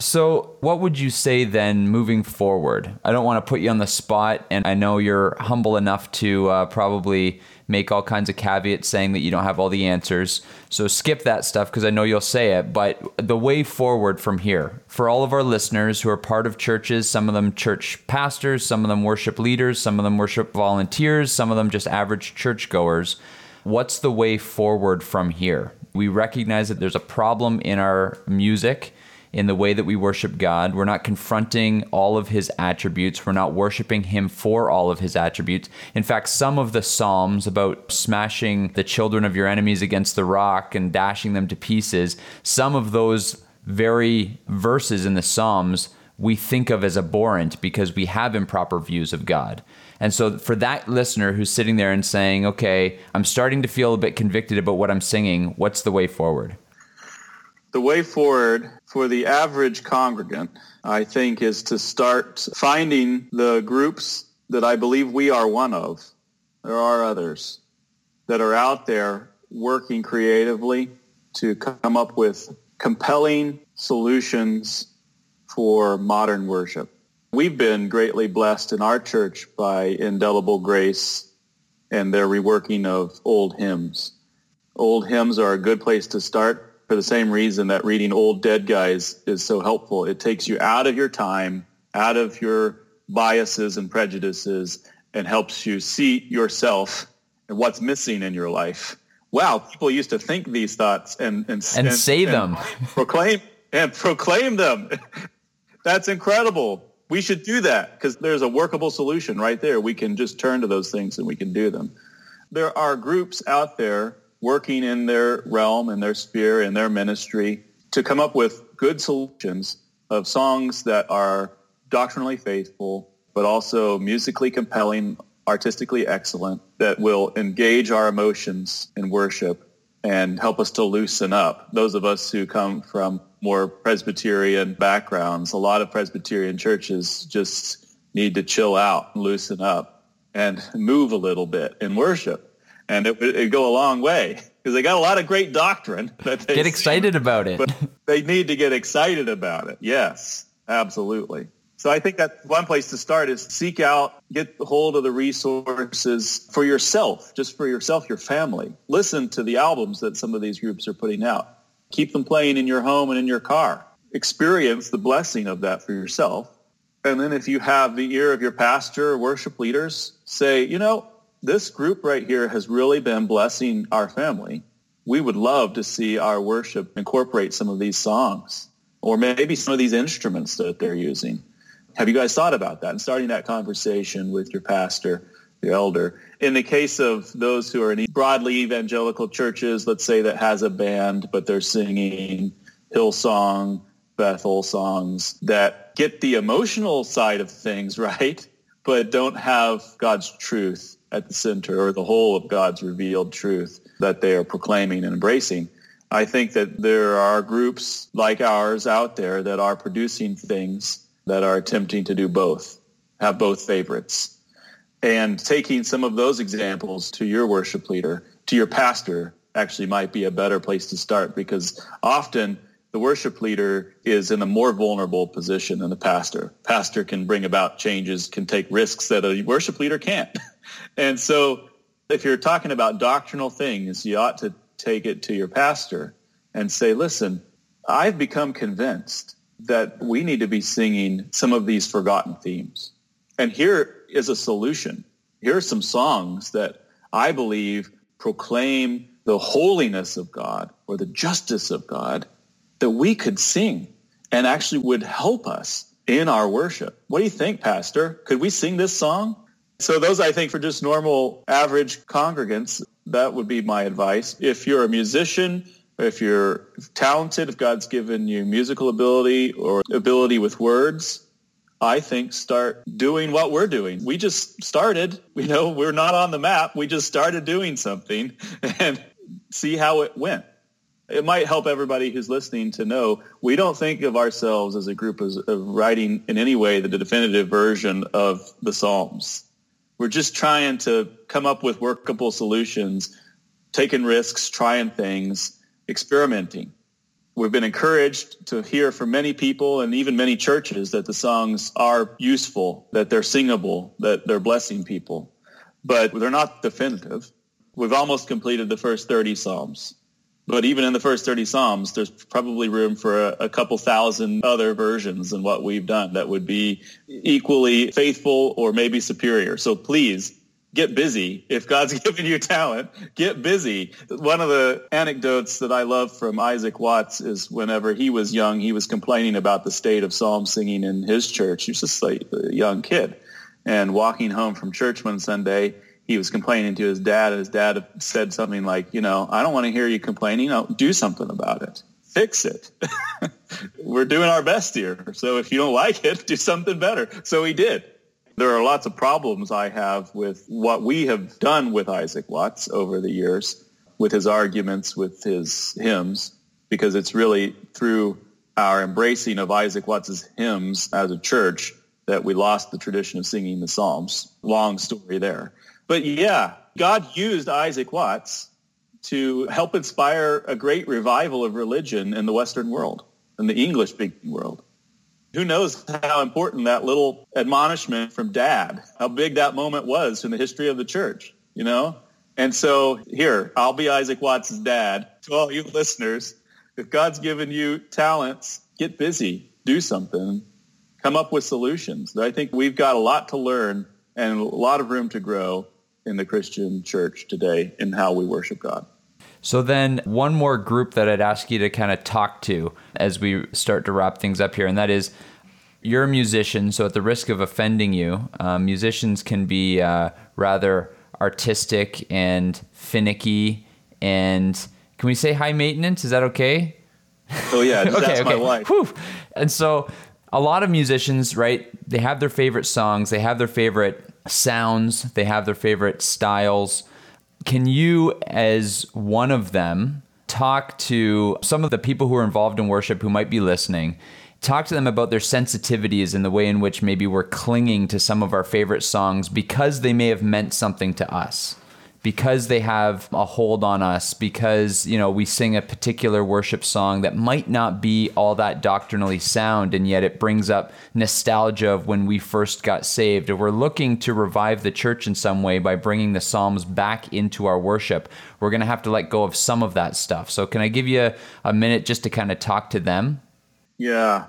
So, what would you say then moving forward? I don't want to put you on the spot, and I know you're humble enough to uh, probably make all kinds of caveats saying that you don't have all the answers. So, skip that stuff because I know you'll say it. But the way forward from here, for all of our listeners who are part of churches, some of them church pastors, some of them worship leaders, some of them worship volunteers, some of them just average churchgoers, what's the way forward from here? We recognize that there's a problem in our music, in the way that we worship God. We're not confronting all of his attributes. We're not worshiping him for all of his attributes. In fact, some of the Psalms about smashing the children of your enemies against the rock and dashing them to pieces, some of those very verses in the Psalms we think of as abhorrent because we have improper views of God. And so, for that listener who's sitting there and saying, okay, I'm starting to feel a bit convicted about what I'm singing, what's the way forward? The way forward for the average congregant, I think, is to start finding the groups that I believe we are one of. There are others that are out there working creatively to come up with compelling solutions for modern worship. We've been greatly blessed in our church by Indelible Grace and their reworking of old hymns. Old hymns are a good place to start for the same reason that reading old dead guys is so helpful. It takes you out of your time, out of your biases and prejudices, and helps you see yourself and what's missing in your life. Wow, people used to think these thoughts and and, And say them. proclaim and proclaim them. That's incredible. We should do that because there's a workable solution right there. We can just turn to those things and we can do them. There are groups out there working in their realm and their sphere and their ministry to come up with good solutions of songs that are doctrinally faithful, but also musically compelling, artistically excellent, that will engage our emotions in worship and help us to loosen up. Those of us who come from more Presbyterian backgrounds, a lot of Presbyterian churches just need to chill out, and loosen up, and move a little bit in worship. And it would go a long way because they got a lot of great doctrine. That they Get excited about it. but they need to get excited about it. Yes, absolutely. So I think that one place to start is seek out, get hold of the resources for yourself, just for yourself, your family. Listen to the albums that some of these groups are putting out. Keep them playing in your home and in your car. Experience the blessing of that for yourself. And then if you have the ear of your pastor or worship leaders, say, you know, this group right here has really been blessing our family. We would love to see our worship incorporate some of these songs or maybe some of these instruments that they're using. Have you guys thought about that and starting that conversation with your pastor, your elder? In the case of those who are in broadly evangelical churches, let's say that has a band, but they're singing Hillsong, Bethel songs that get the emotional side of things right, but don't have God's truth at the center or the whole of God's revealed truth that they are proclaiming and embracing. I think that there are groups like ours out there that are producing things that are attempting to do both, have both favorites. And taking some of those examples to your worship leader, to your pastor, actually might be a better place to start because often the worship leader is in a more vulnerable position than the pastor. Pastor can bring about changes, can take risks that a worship leader can't. and so if you're talking about doctrinal things, you ought to take it to your pastor and say, listen, I've become convinced that we need to be singing some of these forgotten themes. And here is a solution. Here are some songs that I believe proclaim the holiness of God or the justice of God that we could sing and actually would help us in our worship. What do you think, Pastor? Could we sing this song? So those, I think, for just normal, average congregants, that would be my advice. If you're a musician, if you're talented, if God's given you musical ability or ability with words, I think start doing what we're doing. We just started, you know, we're not on the map. We just started doing something and see how it went it might help everybody who's listening to know we don't think of ourselves as a group as, of writing in any way the definitive version of the Psalms. We're just trying to come up with workable solutions, taking risks, trying things, experimenting. We've been encouraged to hear from many people and even many churches that the songs are useful, that they're singable, that they're blessing people, but they're not definitive. We've almost completed the first 30 Psalms but even in the first 30 Psalms, there's probably room for a, a, couple thousand other versions than what we've done that would be equally faithful or maybe superior. So please get busy. If God's given you talent, get busy. One of the anecdotes that I love from Isaac Watts is whenever he was young, he was complaining about the state of psalm singing in his church. He was just like a young kid. And walking home from church one Sunday, he was complaining to his dad, and his dad said something like, you know, I don't want to hear you complaining. Do something about it. Fix it. We're doing our best here. So if you don't like it, do something better. So he did. There are lots of problems I have with what we have done with Isaac Watts over the years, with his arguments, with his hymns, because it's really through our embracing of Isaac Watts's hymns as a church that we lost the tradition of singing the Psalms. Long story there. But yeah, God used Isaac Watts to help inspire a great revival of religion in the Western world, in the English-speaking world. Who knows how important that little admonishment from dad, how big that moment was in the history of the church, you know? And so here, I'll be Isaac Watts' dad to all you listeners. If God's given you talents, get busy, do something, come up with solutions. I think we've got a lot to learn and a lot of room to grow in the Christian church today in how we worship God. So, then one more group that I'd ask you to kind of talk to as we start to wrap things up here, and that is you're a musician, so at the risk of offending you, uh, musicians can be uh, rather artistic and finicky and can we say high maintenance? Is that okay? Oh yeah, okay, that's okay. my wife. Whew. And so a lot of musicians, right? They have their favorite songs, they have their favorite sounds, they have their favorite styles. Can you, as one of them, talk to some of the people who are involved in worship who might be listening? Talk to them about their sensitivities and the way in which maybe we're clinging to some of our favorite songs because they may have meant something to us. Because they have a hold on us because you know we sing a particular worship song that might not be all that doctrinally sound and yet it brings up nostalgia of when we first got saved. If we're looking to revive the church in some way by bringing the psalms back into our worship we're going to have to let go of some of that stuff. So can i give you a minute just to kind of talk to them? Yeah.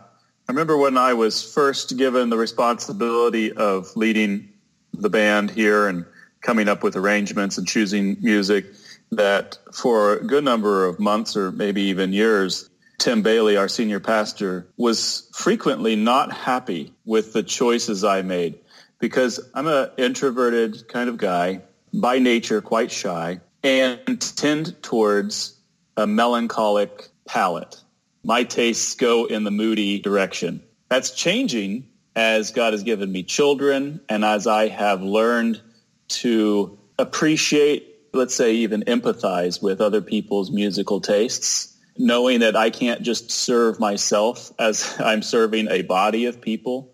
I remember when I was first given the responsibility of leading the band here and coming up with arrangements and choosing music that for a good number of months or maybe even years, Tim Bayly, our senior pastor, was frequently not happy with the choices I made because I'm an introverted kind of guy, by nature quite shy, and tend towards a melancholic palate. My tastes go in the moody direction. That's changing as God has given me children and as I have learned to appreciate, let's say even empathize with other people's musical tastes, knowing that I can't just serve myself as I'm serving a body of people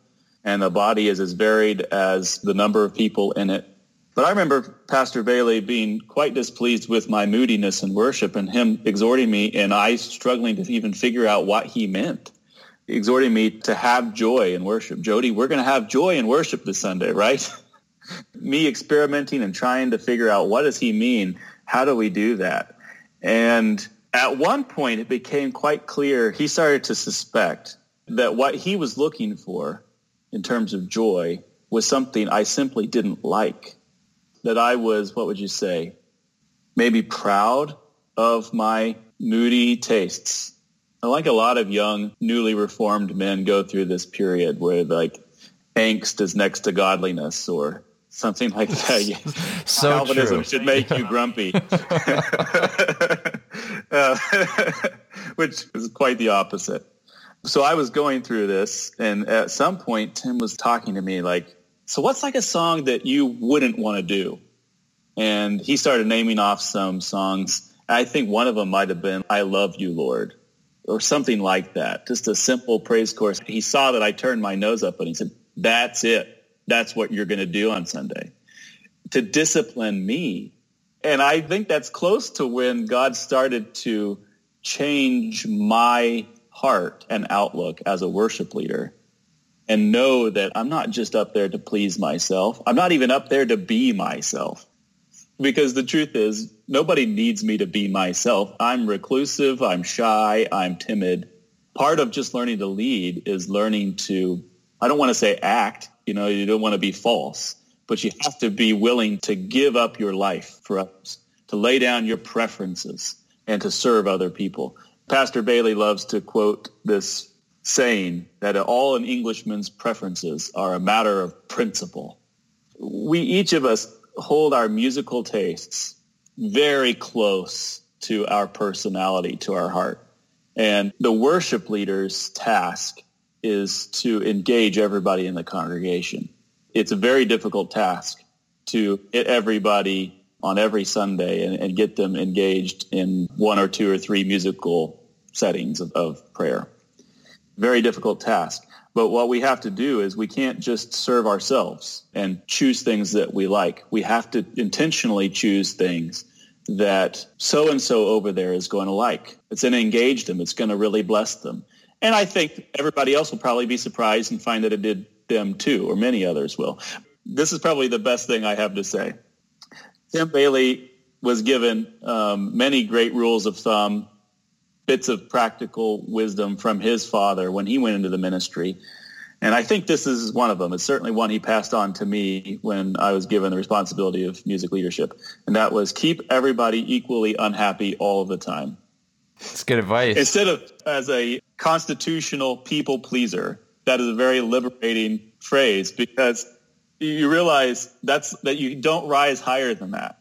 and the body is as varied as the number of people in it. But I remember Pastor Bayly being quite displeased with my moodiness in worship and him exhorting me and I struggling to even figure out what he meant. Exhorting me to have joy in worship. Jody, we're going to have joy in worship this Sunday, right? me experimenting and trying to figure out what does he mean? How do we do that? And at one point it became quite clear he started to suspect that what he was looking for in terms of joy was something I simply didn't like. That I was, what would you say, maybe proud of my moody tastes. I like a lot of young, newly reformed men go through this period where like angst is next to godliness or something like that. So Calvinism true. should make you grumpy, Uh, which is quite the opposite. So I was going through this, and at some point, Tim was talking to me like, "So what's like a song that you wouldn't want to do?" And he started naming off some songs. I think one of them might have been "I Love You, Lord." or something like that. Just a simple praise chorus. He saw that I turned my nose up and he said, that's it. That's what you're going to do on Sunday to discipline me. And I think that's close to when God started to change my heart and outlook as a worship leader and know that I'm not just up there to please myself. I'm not even up there to be myself because the truth is nobody needs me to be myself. I'm reclusive. I'm shy. I'm timid. Part of just learning to lead is learning to, I don't want to say act, you know, you don't want to be false, but you have to be willing to give up your life for others, to lay down your preferences and to serve other people. Pastor Bayly loves to quote this saying that all an Englishman's preferences are a matter of principle. We, each of us hold our musical tastes very close to our personality, to our heart. And the worship leader's task is to engage everybody in the congregation. It's a very difficult task to get everybody on every Sunday and, and get them engaged in one or two or three musical settings of, of prayer. Very difficult task. But what we have to do is we can't just serve ourselves and choose things that we like. We have to intentionally choose things that so-and-so over there is going to like. It's going to engage them. It's going to really bless them. And I think everybody else will probably be surprised and find that it did them too, or many others will. This is probably the best thing I have to say. Tim Bayly was given um, many great rules of thumb, bits of practical wisdom from his father when he went into the ministry. And I think this is one of them. It's certainly one he passed on to me when I was given the responsibility of music leadership. And that was keep everybody equally unhappy all of the time. It's good advice. Instead of as a constitutional people pleaser, that is a very liberating phrase because you realize that's that you don't rise higher than that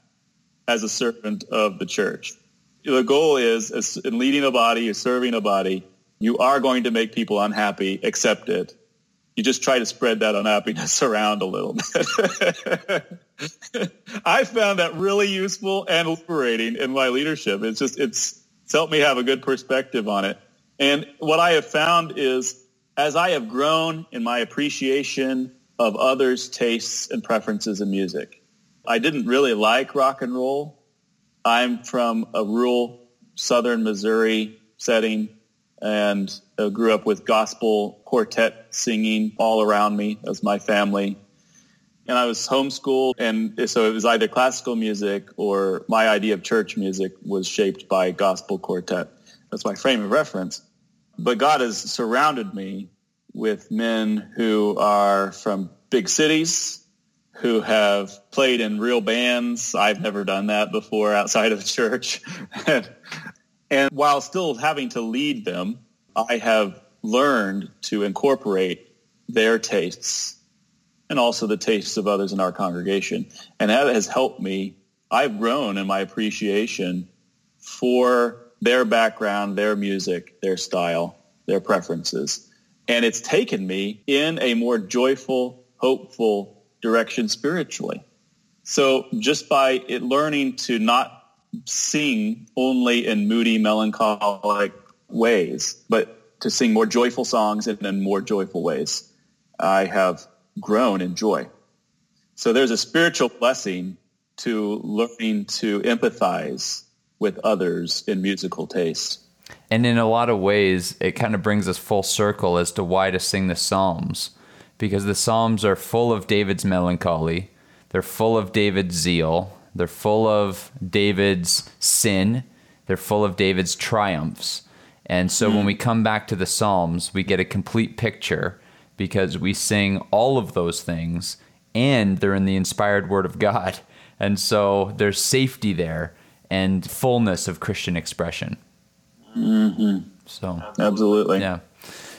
as a servant of the church. The goal is, in leading a body, or serving a body, you are going to make people unhappy, accept it. You just try to spread that unhappiness around a little bit. I found that really useful and liberating in my leadership. It's just, it's, it's helped me have a good perspective on it. And what I have found is as I have grown in my appreciation of others' tastes and preferences in music, I didn't really like rock and roll. I'm from a rural southern Missouri setting and uh, grew up with gospel quartet singing all around me as my family. And I was homeschooled, and so it was either classical music or my idea of church music was shaped by gospel quartet. That's my frame of reference. But God has surrounded me with men who are from big cities, who have played in real bands. I've never done that before outside of church. and while still having to lead them, I have learned to incorporate their tastes and also the tastes of others in our congregation. And that has helped me. I've grown in my appreciation for their background, their music, their style, their preferences. And it's taken me in a more joyful, hopeful direction spiritually. So just by it learning to not sing only in moody, melancholic ways, but to sing more joyful songs and in more joyful ways, I have grown in joy. So there's a spiritual blessing to learning to empathize with others in musical taste. And in a lot of ways, it kind of brings us full circle as to why to sing the Psalms. Because the Psalms are full of David's melancholy, they're full of David's zeal, they're full of David's sin, they're full of David's triumphs. And so when we come back to the Psalms, we get a complete picture because we sing all of those things and they're in the inspired word of God. And so there's safety there and fullness of Christian expression. Mm-hmm. So, Absolutely. yeah.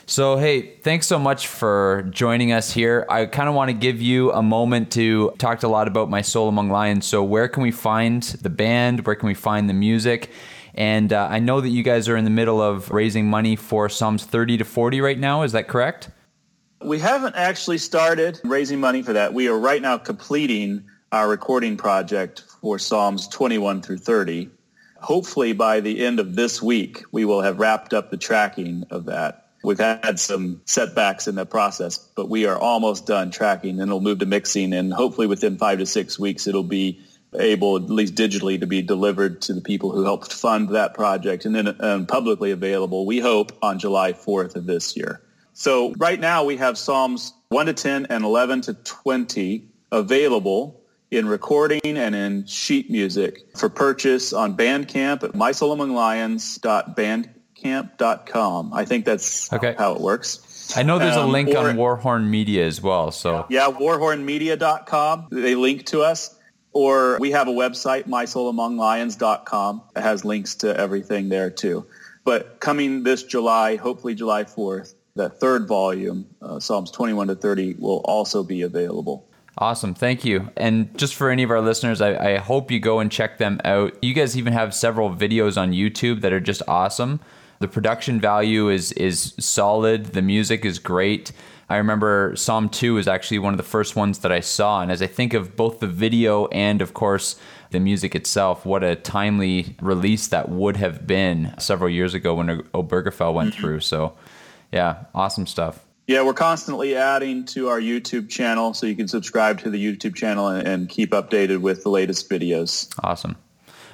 So, hey, thanks so much for joining us here. I kind of want to give you a moment to talk a lot about My Soul Among Lions. So, where can we find the band? Where can we find the music? And uh, I know that you guys are in the middle of raising money for Psalms 30 to 40 right now. Is that correct? We haven't actually started raising money for that. We are right now completing our recording project for Psalms 21 through 30. Hopefully by the end of this week, we will have wrapped up the tracking of that. We've had some setbacks in the process, but we are almost done tracking and it'll move to mixing and hopefully within five to six weeks it'll be able, at least digitally, to be delivered to the people who helped fund that project and then um, publicly available, we hope, on July 4th of this year. So right now we have Psalms 1 to 10 and 11 to 20 available in recording and in sheet music for purchase on Bandcamp at mysoulamonglions.bandcamp.com. I think that's Okay. how it works. I know there's a Um, link or- on Warhorn Media as well. So, Yeah, warhornmedia.com. They link to us. Or we have a website, mysoulamonglions.com. It has links to everything there too. But coming this July, hopefully July 4th, that third volume, uh, Psalms 21 to 30, will also be available. Awesome. Thank you. And just for any of our listeners, I, I hope you go and check them out. You guys even have several videos on YouTube that are just awesome. The production value is is solid. The music is great. I remember Psalm 2 is actually one of the first ones that I saw. And as I think of both the video and, of course, the music itself, what a timely release that would have been several years ago when Obergefell went mm-hmm. through. So, yeah, awesome stuff. Yeah, we're constantly adding to our YouTube channel, so you can subscribe to the YouTube channel and, and keep updated with the latest videos. Awesome.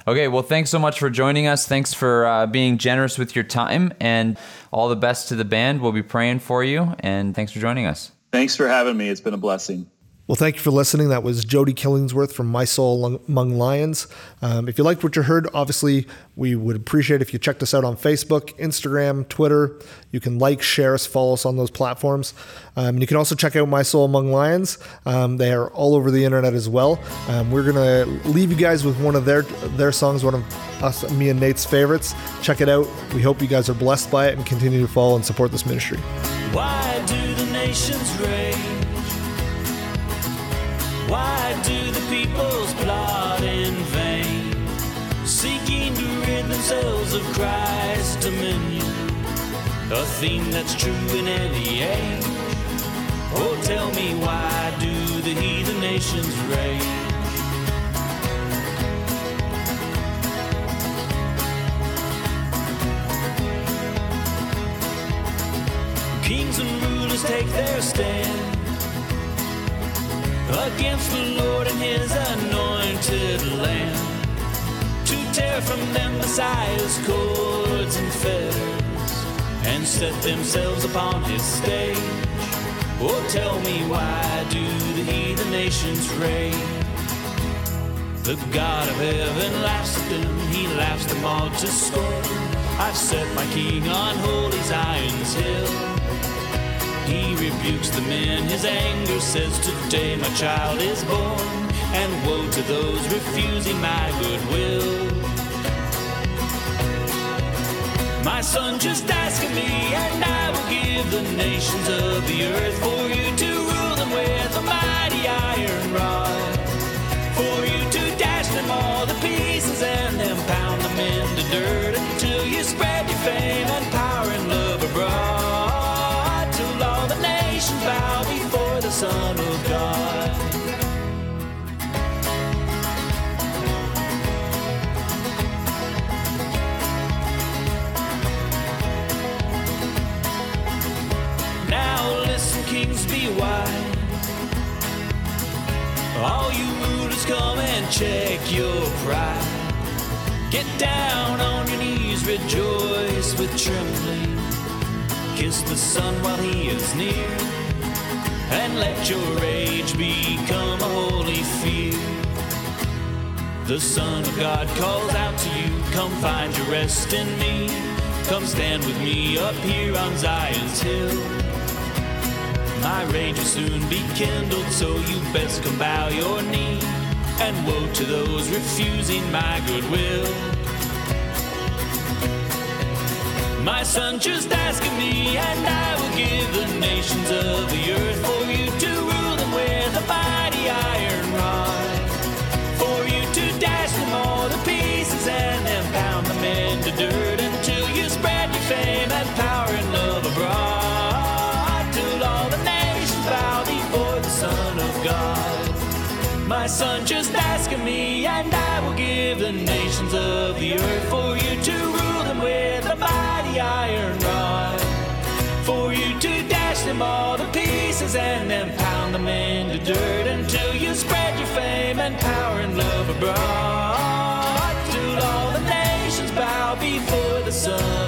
Okay, well, thanks so much for joining us. Thanks for uh, being generous with your time, and all the best to the band. We'll be praying for you, and thanks for joining us. Thanks for having me. It's been a blessing. Well, thank you for listening. That was Jody Killingsworth from My Soul Among Lions. Um, if you liked what you heard, obviously, we would appreciate if you checked us out on Facebook, Instagram, Twitter. You can like, share us, follow us on those platforms. Um, you can also check out My Soul Among Lions. Um, they are all over the internet as well. Um, we're to leave you guys with one of their their songs, one of us, me and Nate's favorites. Check it out. We hope you guys are blessed by it and continue to follow and support this ministry. Why do the nations rage? Why do the peoples plot in vain, seeking to rid themselves of Christ's dominion? A theme that's true in any age. Oh, tell me why do the heathen nations rage? Kings and rulers take their stand against the Lord and his anointed. lamb to tear from them Messiah's cords and fetters and set themselves upon his stage. Oh, tell me why do the heathen nations rage? The God of heaven laughs at them, he laughs them all to scorn. I've set my king on holy Zion's hill. He rebukes the men, his anger says, Today my child is born, and woe to those refusing my goodwill. My son, just ask of me, and I will give the nations of the earth for you to rule them with a mighty iron rod. For you to dash them all to pieces and then pound them into dirt until you spread your fame and power check your pride. Get down on your knees, rejoice with trembling. Kiss the Son while he is near, and let your rage become a holy fear. The Son of God calls out to you, come find your rest in me. Come stand with me up here on Zion's hill. My rage will soon be kindled, so you best come bow your knee. And woe to those refusing my goodwill. My son, just ask of me, and I will give the nations of the earth for you to rule them with a mighty iron my son, just ask of me, and I will give the nations of the earth for you to rule them with a mighty iron rod. For you to dash them all to pieces and then pound them into dirt until you spread your fame and power and love abroad. Till all the nations bow before the Son.